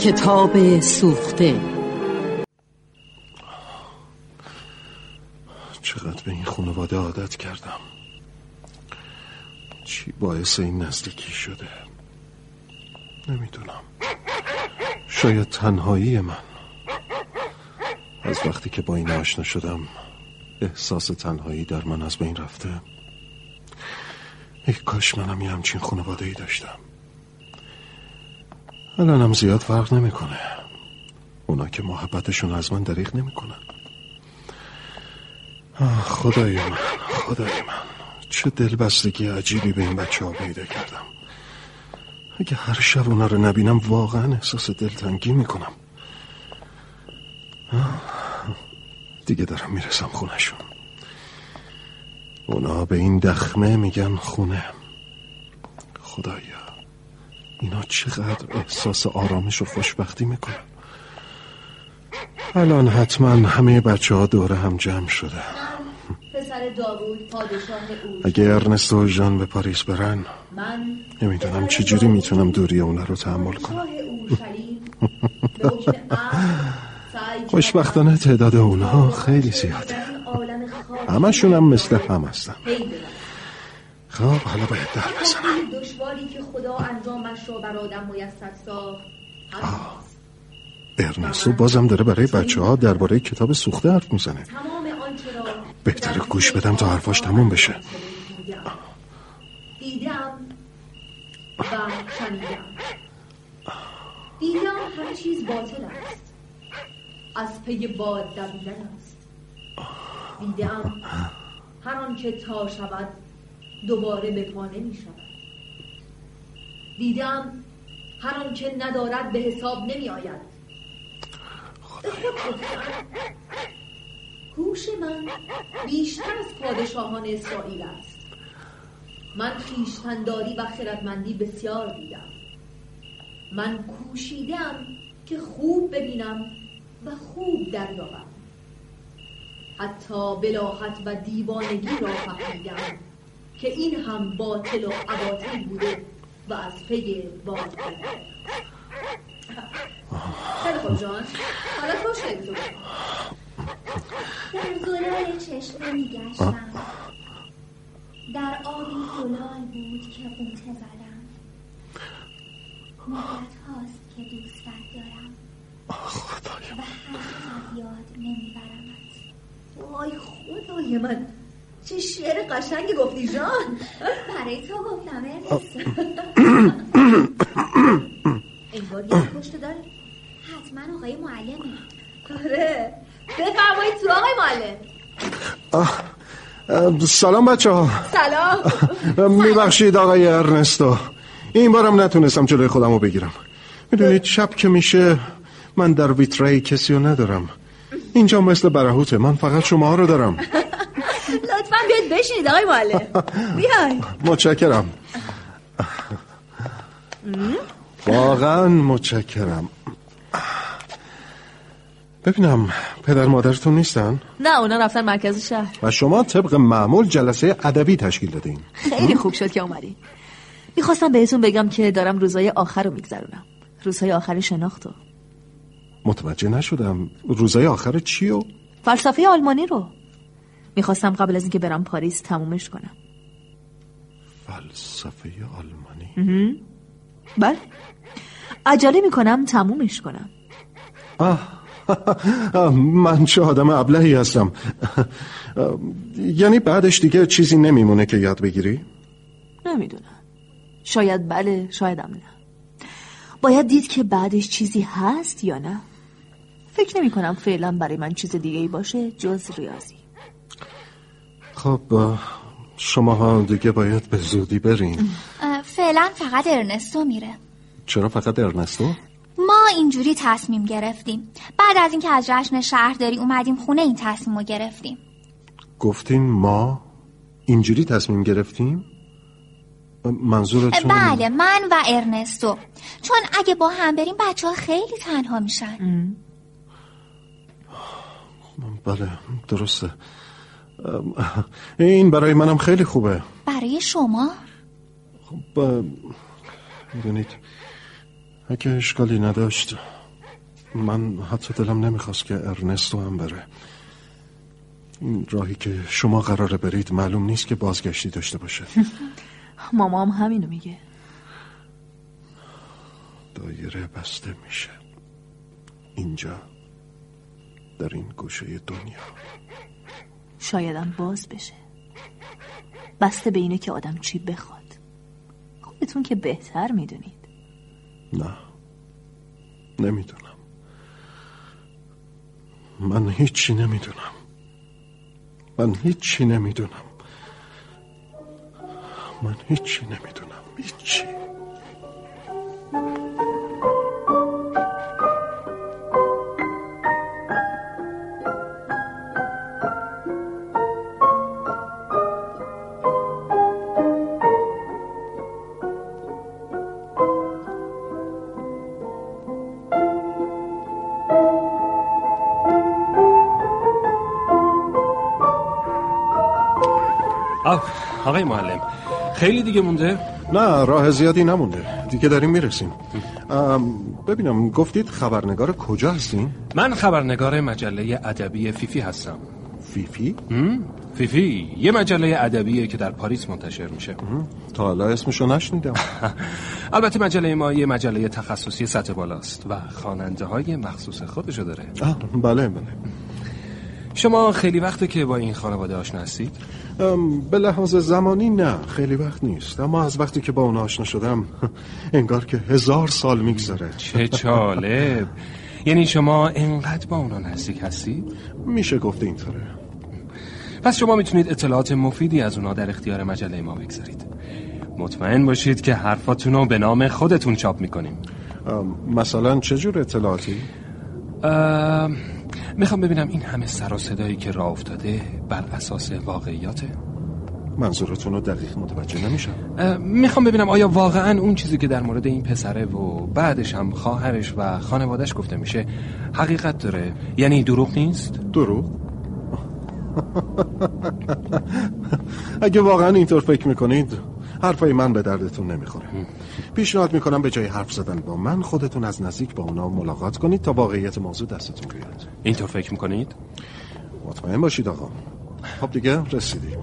کتاب سوخته. چقدر به این خانواده عادت کردم. چی باعث این نزدیکی شده؟ نمی‌دونم. شاید تنهایی من. از وقتی که با این آشنا شدم احساس تنهایی در من از بین رفته. ای کاش منم یه همچین خانواده ای داشتم. الانم زیاد فرق نمی‌کنه. اونا که محبتشون از من دریغ نمی‌کنن. خدای من خدای من. چه دلبستگی عجیبی به این بچه ها پیدا کردم. اگه هر شب اونا رو نبینم واقعا احساس دلتنگی می‌کنم. دیگه دارم می‌رسم خونشون اونا به این دخمه میگن خونه. خدایا. اینا چقدر احساس آرامش و خوشبختی می‌کنن. الان حتما همه بچه ها دوره هم جمع شده. پسر داوود پادشاه اگه ارنستو و جان به پاریس برن من نمی‌دونم چجوری می‌تونم دوری اونا رو تحمل کنم. خوشبختانه تعداد اونها خیلی زیاده. همشون هم مثل هم هستن. خب حالا باید در بزنم. دشواری که خدا انجامش را بر آدم میسر ساخت. ارنستو بازم داره برای بچه ها درباره کتاب سوخته حرف می‌زنه. تمام بهتره گوش بدم تا حرفاش تموم بشه. دیدم. و شنیدم. دیدم همه چیز باطل است. از پی باد دویدن است. دیدم هر آنچه تا شود دوباره به پا نمی شود دیدم هر آنچه ندارد به حساب نمی آید هوش من بیشتر از پادشاهان اسرائیل است. من خیشتنداری و خردمندی بسیار دیدم. من کوشیدم که خوب ببینم و خوب دریابم. حتی بلاحت و دیوانگی را فهمیدم. که این هم باطل و عباطل بوده و از پی بوده خیلی خوب جان. حالا تو بکن. در زلال چشمه میگشتم. در آبی زلال بود که قوطه زدم. مدت هاست که دوستت دارم و هرگز از یاد نمیبرمت وای خدای من. چه شعر قشنگی گفتی جان. برای تو گفتم انگار یه پشت داره. حتما آقای معلمه. آره. بفرمایید تو آقای معلم. سلام بچه ها سلام. میبخشید آقای ارنستو. این بارم نتونستم جلوی خودم رو بگیرم. می‌دونید شب که میشه من در ویترای کسی رو ندارم. اینجا مثل برهوته من فقط شما رو دارم. بشینید آقای معلم بیاید متشکرم. واقعا متشکرم. ببینم پدر مادرتون نیستن؟ نه اونا رفتن مرکز شهر. و شما طبق معمول جلسه ادبی تشکیل دادین. خیلی خوب شد که اومدی می‌خواستم بهتون بگم که دارم روزای آخر رو میگذرونم. روزهای آخر شناختو متوجه نشدم. روزای آخر چی و؟ فلسفه آلمانی رو. می‌خواستم قبل از اینکه برم پاریس تمومش کنم. فلسفه آلمانی. بله. عجله می‌کنم تمومش کنم. آه. من چه آدم ابلهی هستم. یعنی بعدش دیگه چیزی نمیمونه که یاد بگیری؟ نمی‌دونم. شاید بله شایدم نه. باید دید که بعدش چیزی هست یا نه. فکر نمی کنم فعلا برای من چیز دیگه ای باشه جز ریاضی. خب شما ها دیگه باید به زودی برین فعلا فقط ارنستو میره. چرا فقط ارنستو؟ ما اینجوری تصمیم گرفتیم. بعد از اینکه از جشن شهرداری اومدیم خونه این تصمیم رو گرفتیم. گفتین ما اینجوری تصمیم گرفتیم؟ منظورتون بله من و ارنستو. چون اگه با هم بریم بچه ها خیلی تنها میشن. بله درسته. این برای منم خیلی خوبه. برای شما؟ خب می‌دونید اگه اشکالی نداشت من حتی دلم نمی‌خواست که ارنستو هم بره. این راهی که شما قراره برید معلوم نیست که بازگشتی داشته باشه. مامام همینو میگه. دایره بسته میشه. اینجا در این گوشه دنیا. شایدم باز بشه. بسته به اینه که آدم چی بخواد. خودتون که بهتر می‌دونید. نه. نمی‌دونم. من هیچی نمی‌دونم. من هیچی نمی‌دونم. من هیچی نمی‌دونم. هیچی. خیلی دیگه مونده؟ نه راه زیادی نمونده. دیگه داریم می‌رسیم. ببینم گفتید خبرنگار کجا هستین؟ من خبرنگار مجله ادبی فیفی هستم. فیفی؟ فیفی یه مجله ادبیه که در پاریس منتشر میشه. تا حالا اسمشو نشنیدم. البته مجله ما یه مجله تخصصی سطح بالاست و خواننده های مخصوص خودشو داره. بله بله. شما خیلی وقته که با این خانواده آشنا هستید؟ به لحاظ زمانی نه خیلی وقت نیست. اما از وقتی که با اون آشنا شدم انگار که هزار سال میگذره. چه جالب. یعنی شما انقدر با اونا نزدیک هستید؟ میشه گفته اینطوره. پس شما می‌تونید اطلاعات مفیدی از اونا در اختیار مجله ما بگذارید. مطمئن باشید که حرفاتون رو به نام خودتون چاپ می‌کنیم. مثلا چه جور اطلاعاتی؟ می‌خوام ببینم این همه سر و صدایی که راه افتاده بر اساس واقعیاته؟ منظورتون رو دقیق متوجه نمیشم. می‌خوام ببینم آیا واقعا اون چیزی که در مورد این پسره و بعدش هم خواهرش و خانوادش گفته میشه حقیقت داره؟ یعنی دروغ نیست؟ درو اگه واقعا اینطور فکر می‌کنید حرفای من به دردتون نمی‌خوره. پیشنهاد می‌کنم به جای حرف زدن با من خودتون از نزدیک با اونا ملاقات کنید تا واقعیت موضوع دستتون بیاد. اینطور فکر می‌کنید؟ مطمئن باشید آقا. خب دیگه رسیدیم.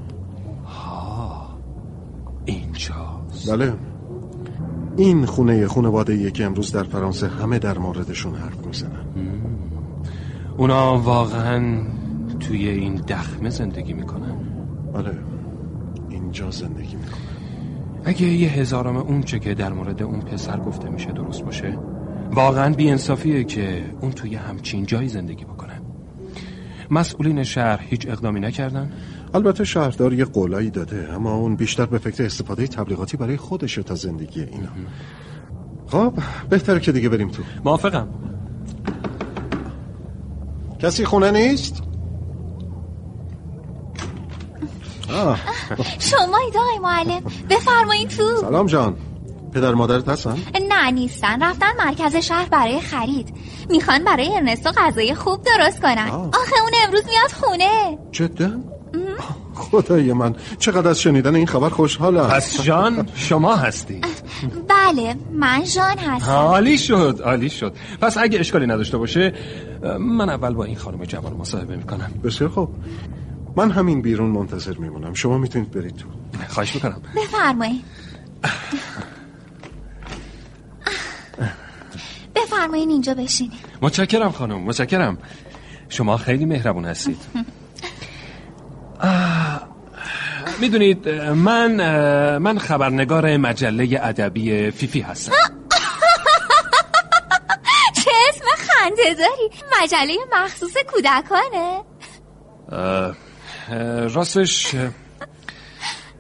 اینجاست. بله. این خونه خانواده که امروز در فرانسه همه در موردشون حرف می‌زنن. اونا واقعا توی این دخمه زندگی می‌کنن. بله اینجا زندگی می‌کنن. اگه یه هزارم اون چه که در مورد اون پسر گفته میشه درست باشه واقعا بیانصافیه که اون توی همچین جایی زندگی بکنه. مسئولین شهر هیچ اقدامی نکردن؟ البته شهردار یه قولایی داده اما اون بیشتر به فکر استفاده تبلیغاتی برای خودشه تا زندگی اینا. خب بهتره که دیگه بریم تو. موافقم. کسی خونه نیست؟ آه شمایید آقای معلم. بفرمایید تو. سلام جان. پدر مادرت هستن؟ نه نیستن. رفتن مرکز شهر برای خرید. می‌خوان برای ارنستو غذای خوب درست کنن. آه. آخه اون امروز میاد خونه. جدا؟ خدای من. چقدر از شنیدن این خبر خوشحالم پس جان شما هستی. بله من ژان هستم. عالی شد عالی شد. پس اگه اشکالی نداشته باشه من اول با این خانم جوان مصاحبه می‌کنم. بسیار خوب. من همین بیرون منتظر میمونم. شما می‌تونید برید. تو خواهش می‌کنم. بفرمایید. بفرمایین اینجا بشینید. متشکرم خانم متشکرم. شما خیلی مهربون هستید. می‌دونید من من خبرنگار مجله ادبی فیفی هستم. چه اسم خنده داری؟ مجله مخصوص کودکانه. راستش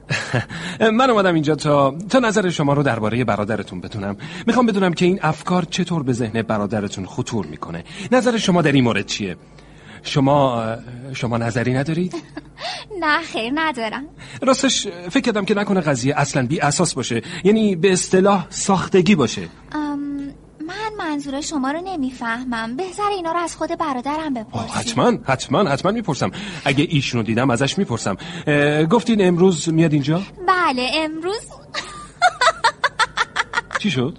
من اومدم اینجا تا تا نظر شما رو درباره برادرتون بدونم می‌خوام بدونم که این افکار چطور به ذهن برادرتون خطور می‌کنه. نظر شما در این مورد چیه؟ شما شما نظری ندارید؟ نه خیر ندارم. راستش فکر کردم که نکنه قضیه اصلا بی اساس باشه. یعنی به اصطلاح ساختگی باشه. من منظور شما رو نمی‌فهمم بهتر اینا رو از خود برادرم آه، بپرسید حتما حتما حتما می‌پرسم اگه ایشونو دیدم ازش می‌پرسم گفتین امروز میاد اینجا بله امروز چی شد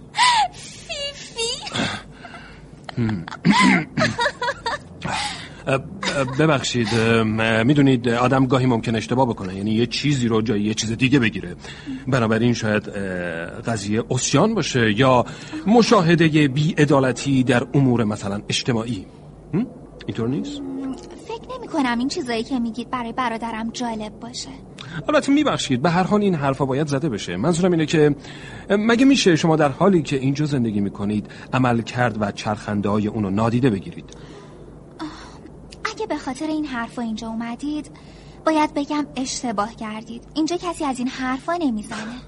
فیفی ببخشید می‌دونید آدم گاهی ممکن اشتباه بکنه یعنی یه چیزی رو جای یه چیز دیگه بگیره. بنابراین شاید قضیه اسیان باشه یا مشاهده بیعدالتی در امور مثلا اجتماعی. اینطور نیست؟ فکر نمی کنم این چیزایی که میگید برای برادرم جالب باشه. البته میبخشید به هر حال این حرفا باید زده بشه. منظورم اینه که مگه میشه شما در حالی که اینجا زندگی می‌کنید عمل کرد و چرخنده های اونو نادیده بگیرید؟ اگه به خاطر این حرفا اینجا اومدید باید بگم اشتباه کردید. اینجا کسی از این حرفا نمی‌زنه.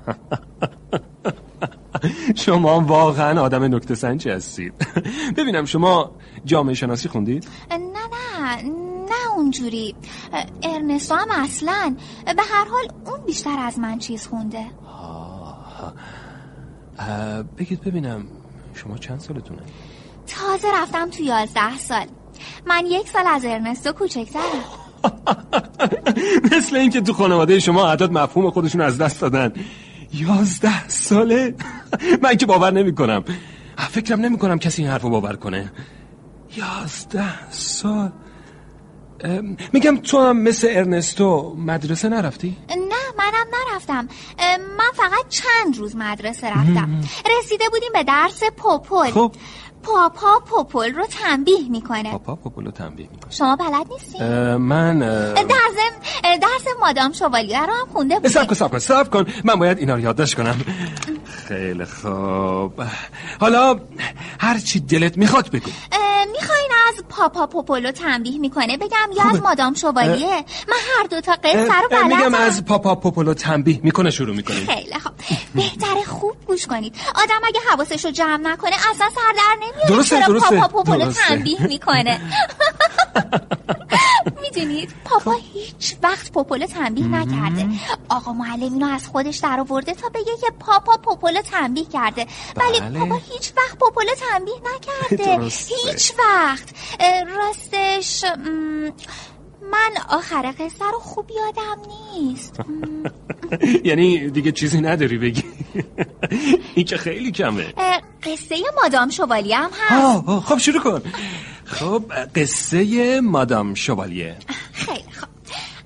شما واقعا آدم نکته سنجی هستید. ببینم شما جامعه شناسی خوندید؟ نه نه نه اونجوری. ارنستو هم اصلا. به هر حال اون بیشتر از من چیز خونده. بگید ببینم شما چند سالتونه؟ تازه رفتم تو یازده سال. من یک سال از ارنستو کوچکترم. مثل اینکه تو خانواده شما اعداد مفهوم خودشون از دست دادن. یازده ساله؟ من که باور نمی کنم فکرم نمی کنم کسی این حرف رو باور کنه. یازده سال. میگم تو هم مثل ارنستو مدرسه نرفتی؟ نه منم نرفتم. من فقط چند روز مدرسه رفتم. رسیده بودیم به درس پوپل خب. پاپا پوپل رو تنبیه می‌کنه. پاپا پوپل رو تنبیه می‌کنه. شما بلد نیستی؟ من در درس مادام شوالیه رو هم خونده بودی. سب کن سب کن سب کن. من باید اینا رو یادداشت کنم. خیلی خوب. حالا هر چی دلت می‌خواد بگو. می‌خواین از پاپا پوپولو تنبیه می‌کنه؟ بگم یا از مادام شوالیه من هر دو تا قصه رو بلدم. میگم از پاپا پوپولو تنبیه می‌کنه شروع می‌کنیم خیلی خوب بهتره خوب گوش کنید. آدم اگه حواسش رو جمع نکنه اصلا سر در نمیاد درسته چرا درسته پاپا پوپولو. تنبیه می‌کنه. می‌دونید پاپا هیچ وقت پوپولو تنبیه نکرده. آقا معلم اینو از خودش در آورده تا بگه که پاپا پوپولو تنبیه کرده. ولی بله. پاپا هیچ وقت پوپولو تنبیه نکرده. هیچ وقت. راستش من آخر قصه رو خوب یادم نیست. یعنی دیگه چیزی نداری بگی. این که خیلی کمه. قصه مادام شوالیه هم هست. خب شروع کن. خب قصه مادام شوالیه. خیلی خوب.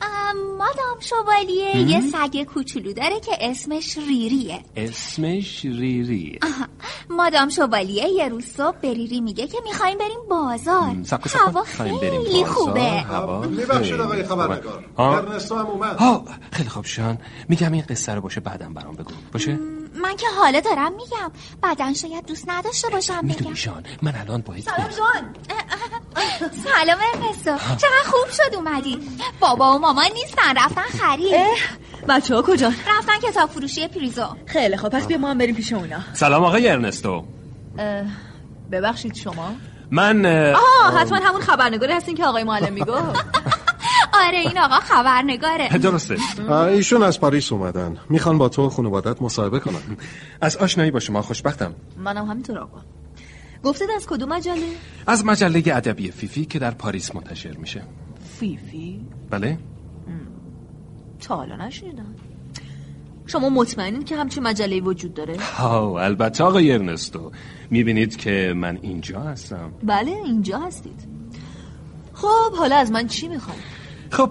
ام، مادام شوالیه یه سگ کوچولو داره که اسمش ریریه. اسمش ریری. آها. مادام شوالیه یه روز صبح به ریری میگه که می‌خوایم بریم بازار. هوا بریم خیلی بازار. خوبه. هوا خیلی آقای. خبرنگار. ها؟ ارنستو هم اومد. ها خیلی خوب شان. میگم این قصه رو باشه بعدم برام بگو. باشه؟ من که حالا دارم میگم. بعدا شاید دوست نداشته باشم بگم. می‌دونی شان من الان باید برم. جان سلام ارنستو چقدر خوب شد اومدی. بابا و مامان نیستن رفتن خرید. بچه ها کجا؟ رفتن کتاب فروشی پریزو خیلی خب پس بیا ما هم بریم پیش اونا. سلام آقای ارنستو. ببخشید شما. من اه، آه حتما همون خبرنگاری هستین که آقای معلم میگو آره این آقا خبرنگاره. درسته. ایشون از پاریس اومدن. می‌خوان با تو خانوادت مصاحبه کنن. از آشنایی با شما خوشبختم. منم همینطور آقا. گفتید از کدوم مجله؟ از مجله ادبی فیفی که در پاریس منتشر میشه. فیفی؟ بله. تا حالا نشنیدم. شما مطمئنین که همچین مجله وجود داره؟ ها البته آقای ارنستو. می‌بینید که من اینجا هستم. بله اینجا هستید. خب حالا از من چی می‌خواید؟ خب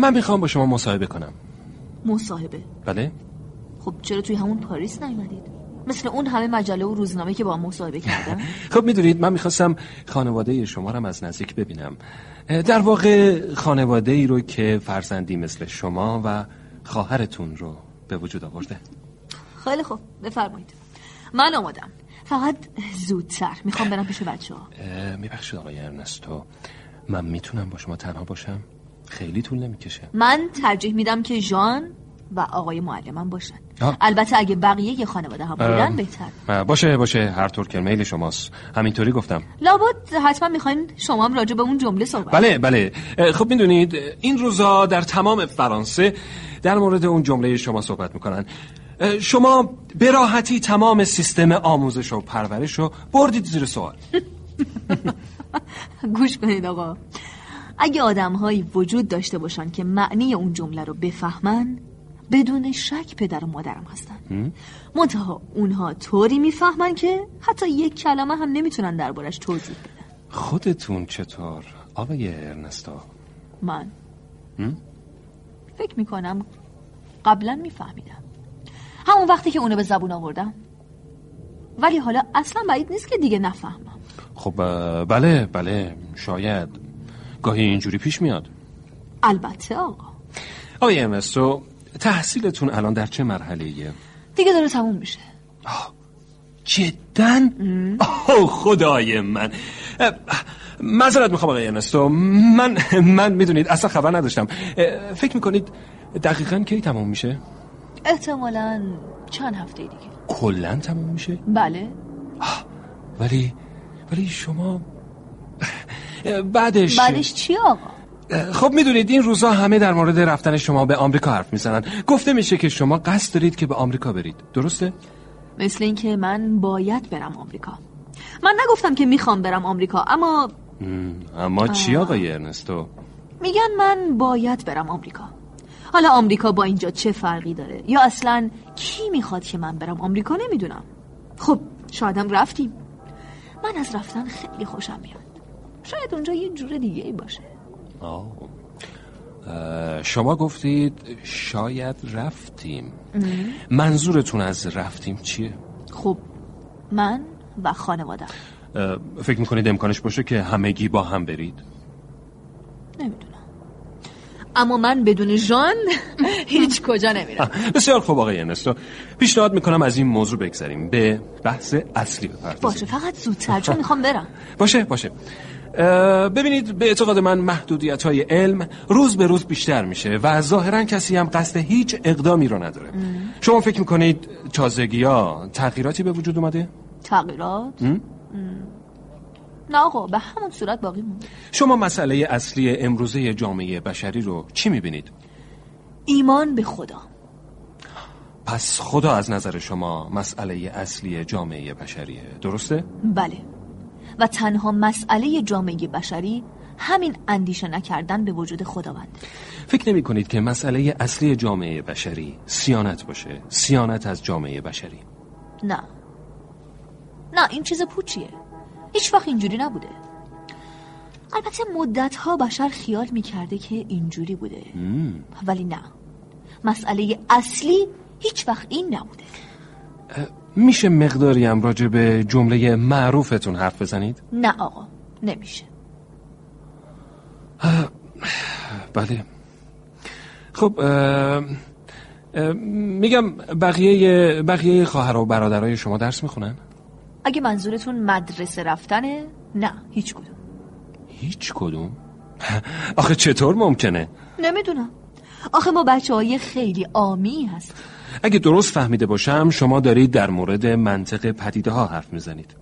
من می‌خوام با شما مصاحبه کنم. مصاحبه؟ بله. خب چرا توی همون پاریس نیومدید؟ مثل اون همه مجله و روزنامه که با هم مصاحبه کردن؟ خب می‌دونید من می‌خواستم خانواده شما رو از نزدیک ببینم. در واقع خانواده ای رو که فرزندی مثل شما و خواهرتون رو به وجود آورده. خیلی خوب بفرمایید. من آمادم فقط زودتر. می‌خوام برم پیش بچه ها میبخشید آقای ارنستو. من می‌تونم با شما تنها باشم؟ خیلی طول نمی‌کشه. من ترجیح میدم که ژان و آقای معلمم باشن. آه. البته اگه بقیه خانواده هم بودن. بهتر. باشه باشه. هر طور که میل شماست. همینطوری گفتم. لابد حتما می‌خواین شما هم راجع به اون جمله صحبت بله بله. خب می‌دونید این روزا در تمام فرانسه در مورد اون جمله شما صحبت می‌کنن. شما به راحتی تمام سیستم آموزش و پرورش رو بردید زیر سوال. گوش کنید آقا. اگه آدمهایی وجود داشته باشن که معنی اون جمله رو بفهمن بدون شک پدر و مادرم هستن. منتها اونها طوری می‌فهمن که حتی یک کلمه هم نمی‌تونن دربارش توضیح بدن. خودتون چطور؟ آقای ارنستا من؟ فکر می‌کنم قبلا میفهمیدم. همون وقتی که اونو به زبون آوردم. ولی حالا اصلا بعید نیست که دیگه نفهمم. خب بله بله شاید. گاهی اینجوری پیش میاد. البته آقا. آقای ارنستو تحصیلتون الان در چه مرحله ایه؟ دیگه داره تموم میشه. جدا؟ آه خدای من. معذرت می‌خوام آقای ارنستو من من می‌دونید اصلا خبر نداشتم. فکر می‌کنید دقیقا کی تموم میشه؟ احتمالا چند هفته دیگه. کلا تموم میشه؟ بله. ولی ولی شما بعدش بعدش چی آقا؟ خب می‌دونید این روزا همه در مورد رفتن شما به آمریکا حرف می‌زنن. گفته میشه که شما قصد دارید که به آمریکا برید. درسته؟ مثل اینکه من باید برم آمریکا. من نگفتم که می‌خوام برم آمریکا اما اما چی آقای ارنستو؟ میگن من باید برم آمریکا. حالا آمریکا با اینجا چه فرقی داره؟ یا اصلا کی می‌خواد که من برم آمریکا؟ نمی‌دونم. خب شایدم رفتیم. من از رفتن خیلی خوشم میاد. شاید اونجا یه جور دیگه ای باشه. آه. اه، شما گفتید شاید رفتیم. منظورتون از رفتیم چیه؟ خب من و خانوادم اه، فکر می‌کنید امکانش باشه که همگی با هم برید؟ نمی‌دونم. اما من بدون ژان هیچ کجا نمیرم. بسیار خوب آقای ارنستو. پیشنهاد می‌کنم از این موضوع بگذریم. به بحث اصلی بپردازیم. باشه فقط زودتر چون می‌خوام برم. باشه باشه. ببینید به اعتقاد من محدودیت های علم روز به روز بیشتر میشه و ظاهرا کسی هم قصد هیچ اقدامی رو نداره. شما فکر می‌کنید تازگی ها تغییراتی به وجود اومده؟ تغییرات؟ م، نه آقا به همون صورت باقی مونده. شما مسئله اصلی امروزه جامعه بشری رو چی می‌بینید؟ ایمان به خدا. پس خدا از نظر شما مسئله اصلی جامعه بشریه. درسته؟ بله. و تنها مسئله جامعه بشری همین اندیشه نکردن به وجود خداوند. فکر نمی کنید که مسئله اصلی جامعه بشری سیانت باشه سیانت از جامعه بشری؟ نه. نه این چیز پوچیه. هیچ وقت اینجوری نبوده. البته مدت ها بشر خیال می‌کرده که اینجوری بوده. ولی نه. مسئله اصلی هیچ وقت این نبوده. میشه مقداری هم راجع به جمله معروفتون حرف بزنید؟ نه آقا نمیشه. بله. خب اه، اه، میگم بقیه بقیه خواهر و برادرای شما درس می‌خونن؟ اگه منظورتون مدرسه رفتنه؟ نه هیچ کدوم. هیچ کدوم؟ آخه چطور ممکنه؟ نمی‌دونم. آخه ما بچه های خیلی آمی هست اگه درست فهمیده باشم شما دارید در مورد منطق پدیده ها حرف می‌زنید.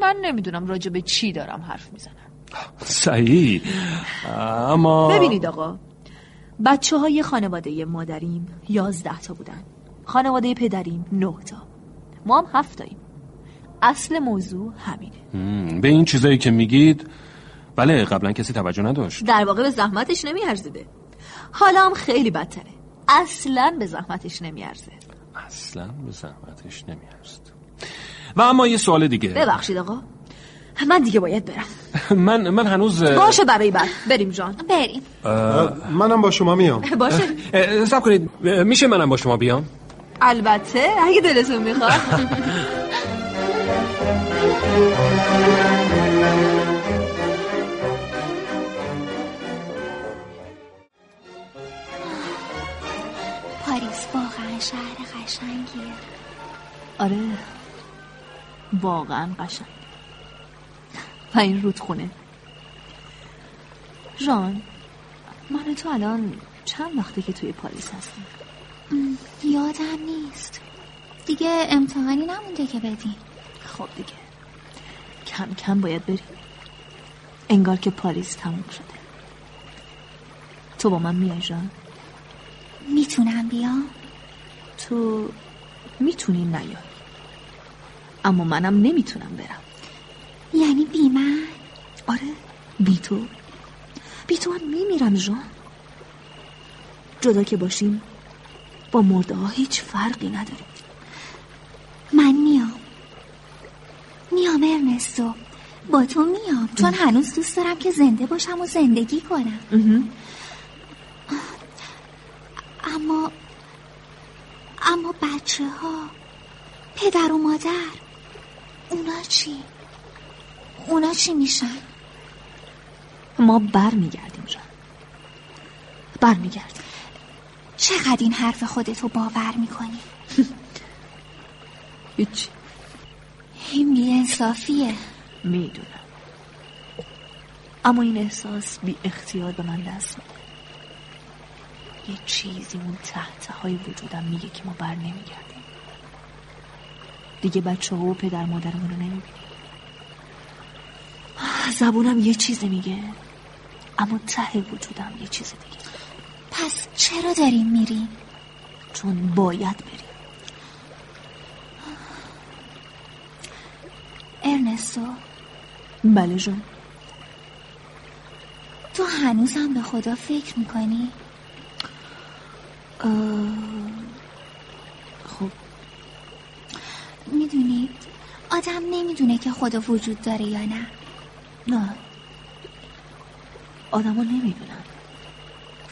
من نمی‌دونم راجع به چی دارم حرف می‌زنم. صحیح اما ببینید آقا بچه های خانواده مادریم یازده تا بودن. خانواده پدریم نه تا. ما هم هفت تاییم. اصل موضوع همینه. به این چیزایی که میگید بله قبلا کسی توجه نداشت. در واقع به زحمتش نمیارزیده. حالا هم خیلی بدتره. اصلا به زحمتش نمیارزه. اصلا به زحمتش نمیارزد و اما یه سوال دیگه. ببخشید آقا. من دیگه باید برم. من من هنوز باشه برای بعد. بریم جان. بریم. منم با شما میام. باشه. صبر کنید. میشه منم با شما بیام؟ البته. اگه دلتون می‌خواد. شهر قشنگیه. آره. واقعا قشنگ. و این رودخونه. جان من تو الان چند وقته که توی پاریس هستیم؟ یادم نیست. دیگه امتحانی نمونده که بدیم خب دیگه. کم کم باید بریم. انگار که پاریس تموم شده. تو با من میای جان؟ می‌تونم بیام؟ تو می‌تونی نیای. اما منم نمی‌تونم برم. یعنی بی من؟ آره بی تو. بی تو من میمیرم جان. جدا که باشیم با مرده ها هیچ فرقی نداره من میام. میام ارنستو. با تو میام. چون هنوز دوست دارم که زنده باشم و زندگی کنم اما اما بچه ها پدر و مادر اونا چی؟ اونا چی میشن؟ ما بر میگردیم جان بر میگردیم چقدر این حرف خودتو باور می‌کنی؟ هیچ این بی انصافیه می‌دونم اما این احساس بی اختیار به من دست میده یه چیزی اون تحت های وجودم میگه که ما بر نمیگردیم. دیگه بچه ها و پدر مادرمون رو نمی‌بینیم. زبونم یه چیز میگه اما ته وجودم یه چیز دیگه. پس چرا داریم میریم؟ چون باید بریم. ارنستو. بله جان تو هنوزم به خدا فکر می‌کنی؟ خب. می‌دونی آدم نمی‌دونه که خدا وجود داره یا نه. نه. آدما نمی‌دونن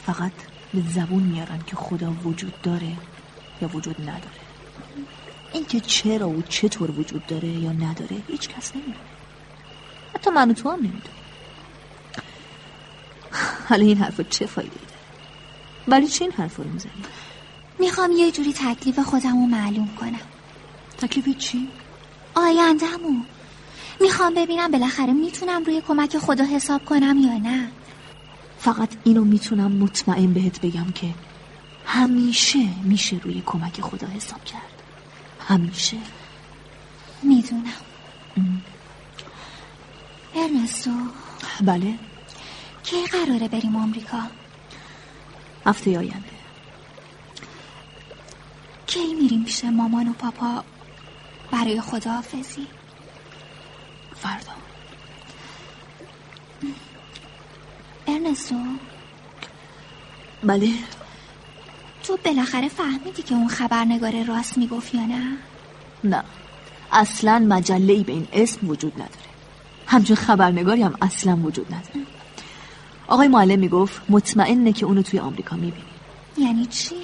فقط به زبون میارن که خدا وجود داره یا وجود نداره. اینکه چرا و چطور وجود داره یا نداره هیچ کس نمی‌دونه. حتی من و تو هم نمی‌دونه حالا این حرفا چه فایده برای چه این حرفا رو می‌زنی؟ می‌خوام یه جوری تکلیف خودم رو معلوم کنم. تکلیف چی؟ آیندهمو. می‌خوام ببینم بالاخره می‌تونم روی کمک خدا حساب کنم یا نه. فقط اینو می‌تونم مطمئن بهت بگم که همیشه میشه روی کمک خدا حساب کرد. همیشه. می‌دونم. ارنستو. بله. کی قراره بریم آمریکا؟ هفته آینده. کی میریم پیش مامان و پاپا برای خداحافظی؟ فردا. ارنستو. بله. تو بالاخره فهمیدی که اون خبرنگار راست می‌گفت یا نه؟ نه. اصلا مجله ای به این اسم وجود نداره. همچون خبرنگاری هم اصلا وجود نداره. آقای معلم می‌گفت مطمئنه که اونو توی آمریکا می‌بینی. یعنی چی؟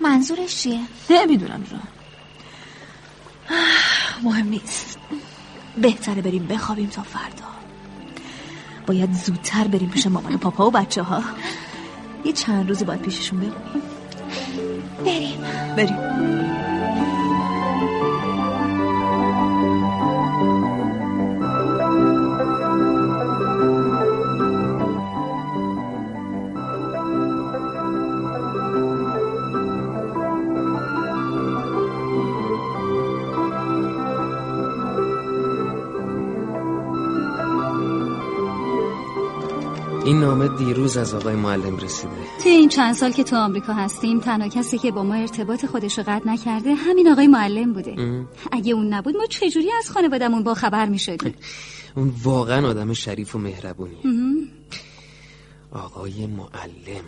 منظورش چیه؟ نمی‌دونم جان مهم نیست. بهتره بریم بخوابیم تا فردا. باید زودتر بریم پیش مامان و پاپا و بچه ها یه چند روزی باید پیششون بمونیم بریم. بریم. این نامه دیروز از آقای معلم رسیده. توی این چند سال که تو آمریکا هستیم تنها کسی که با ما ارتباط خودش رو قطع نکرده همین آقای معلم بوده. اگه اون نبود ما چجوری از خانوادمون با خبر می‌شدیم؟ اون واقعا آدم شریف و مهربونیه. آقای معلم.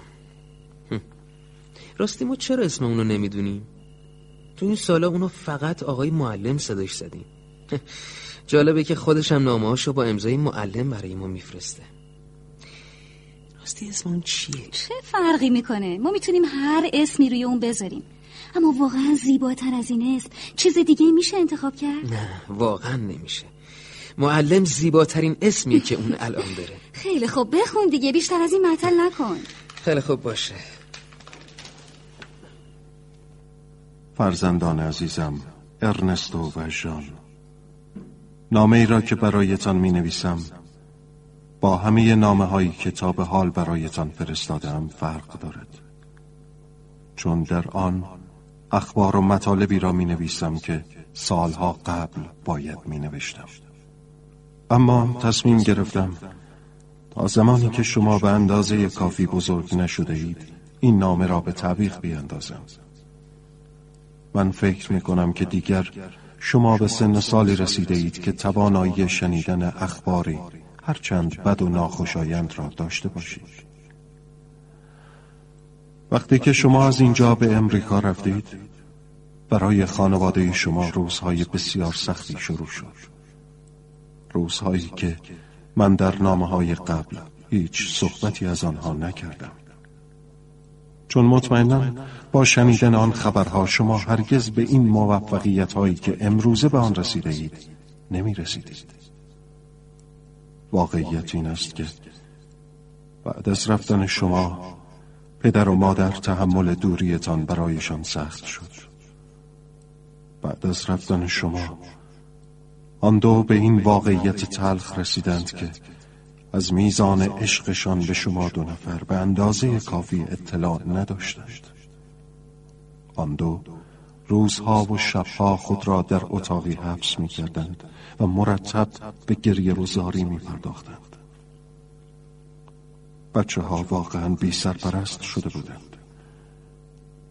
راستی ما چرا اسم اونو نمی‌دونیم؟ تو این سالا اونو فقط آقای معلم صداش زدیم. جالبه که خودش هم نامه با امضای معلم برای ما میفرسته. راستی اسم اون چیه؟ چه فرقی می‌کنه؟ ما می‌تونیم هر اسمی روی اون بذاریم. اما واقعا زیباتر از این اسم چیز دیگه میشه انتخاب کرد؟ نه واقعا نمیشه. معلم زیباترین اسمیه که اون الان داره. خیلی خوب بخون دیگه بیشتر از این معطل نکن. خیلی خوب باشه. فرزندان عزیزم ارنستو و ژان. نامه ای را که برایتان می نویسم با همه نامه هایی که تا به حال برایتان فرستادم فرق دارد. چون در آن اخبار و مطالبی را می نویسم که سالها قبل باید می نوشتم اما تصمیم گرفتم تا زمانی که شما به اندازه کافی بزرگ نشده اید این نامه را به تعویق بیاندازم. من فکر می کنم که دیگر شما به سن سالی رسیده اید که توانایی شنیدن اخباری هرچند بد و ناخوشایند را داشته باشید. وقتی که شما از اینجا به امریکا رفتید برای خانواده شما روزهای بسیار سختی شروع شد. روزهایی که من در نامه های قبل هیچ صحبتی از آنها نکردم. چون مطمئنا با شنیدن آن خبرها شما هرگز به این موفقیت هایی که امروزه به آن رسیده اید نمی رسیدید واقعیت این است که بعد از رفتن شما پدر و مادر تحمل دوریتان برایشان سخت شد. بعد از رفتن شما آن دو به این واقعیت تلخ رسیدند که از میزان عشقشان به شما دو نفر به اندازه کافی اطلاع نداشتند. آن دو روزها و شبها خود را در اتاقی حبس می کردند و مرتب به گریه و زاری می پرداختند بچه ها واقعا بی سرپرست شده بودند.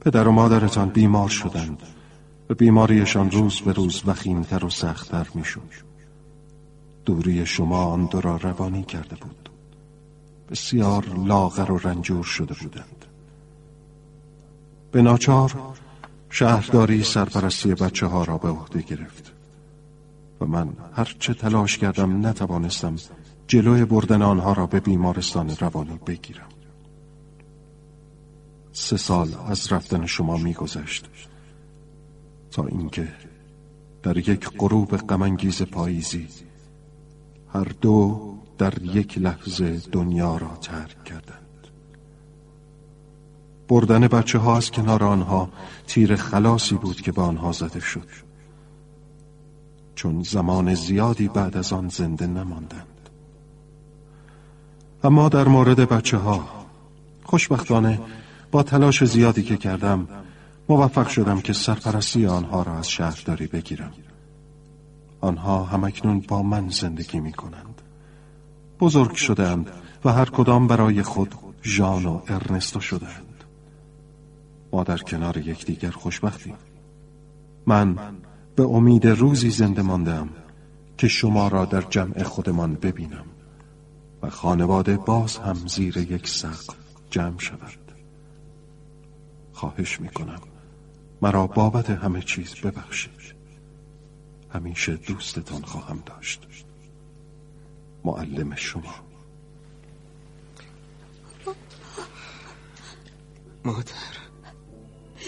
پدر و مادرتان بیمار شدند و بیماریشان روز به روز وخیمتر و سختتر می شد دوری شما آن دو را روانی کرده بود. بسیار لاغر و رنجور شده بودند. به ناچار شهرداری سرپرستی بچه ها را به عهده گرفت. و من هرچه تلاش کردم نتوانستم جلوی بردن آنها را به بیمارستان روانی بگیرم. سه سال از رفتن شما میگذشت تا اینکه در یک غروب غمانگیز پاییزی هر دو در یک لحظه دنیا را ترک کردند. بردن بچه ها از کنار آنها. تیر خلاصی بود که به آنها زده شد. چون زمان زیادی بعد از آن زنده نماندند. اما در مورد بچه ها خوشبختانه با تلاش زیادی که کردم موفق شدم که سرپرستی آنها را از شهرداری بگیرم. آنها همکنون با من زندگی می کنند بزرگ شدند و هر کدام برای خود ژان و ارنستو شدند ما در کنار یکدیگر خوشبختیم. من به امید روزی زنده ماندم که شما را در جمع خودمان ببینم و خانواده باز هم زیر یک سقف جمع شود. خواهش می‌کنم مرا بابت همه چیز ببخشید. همیشه دوستتان خواهم داشت. معلم شما. مادر.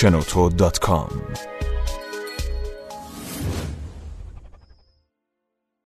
شنوتو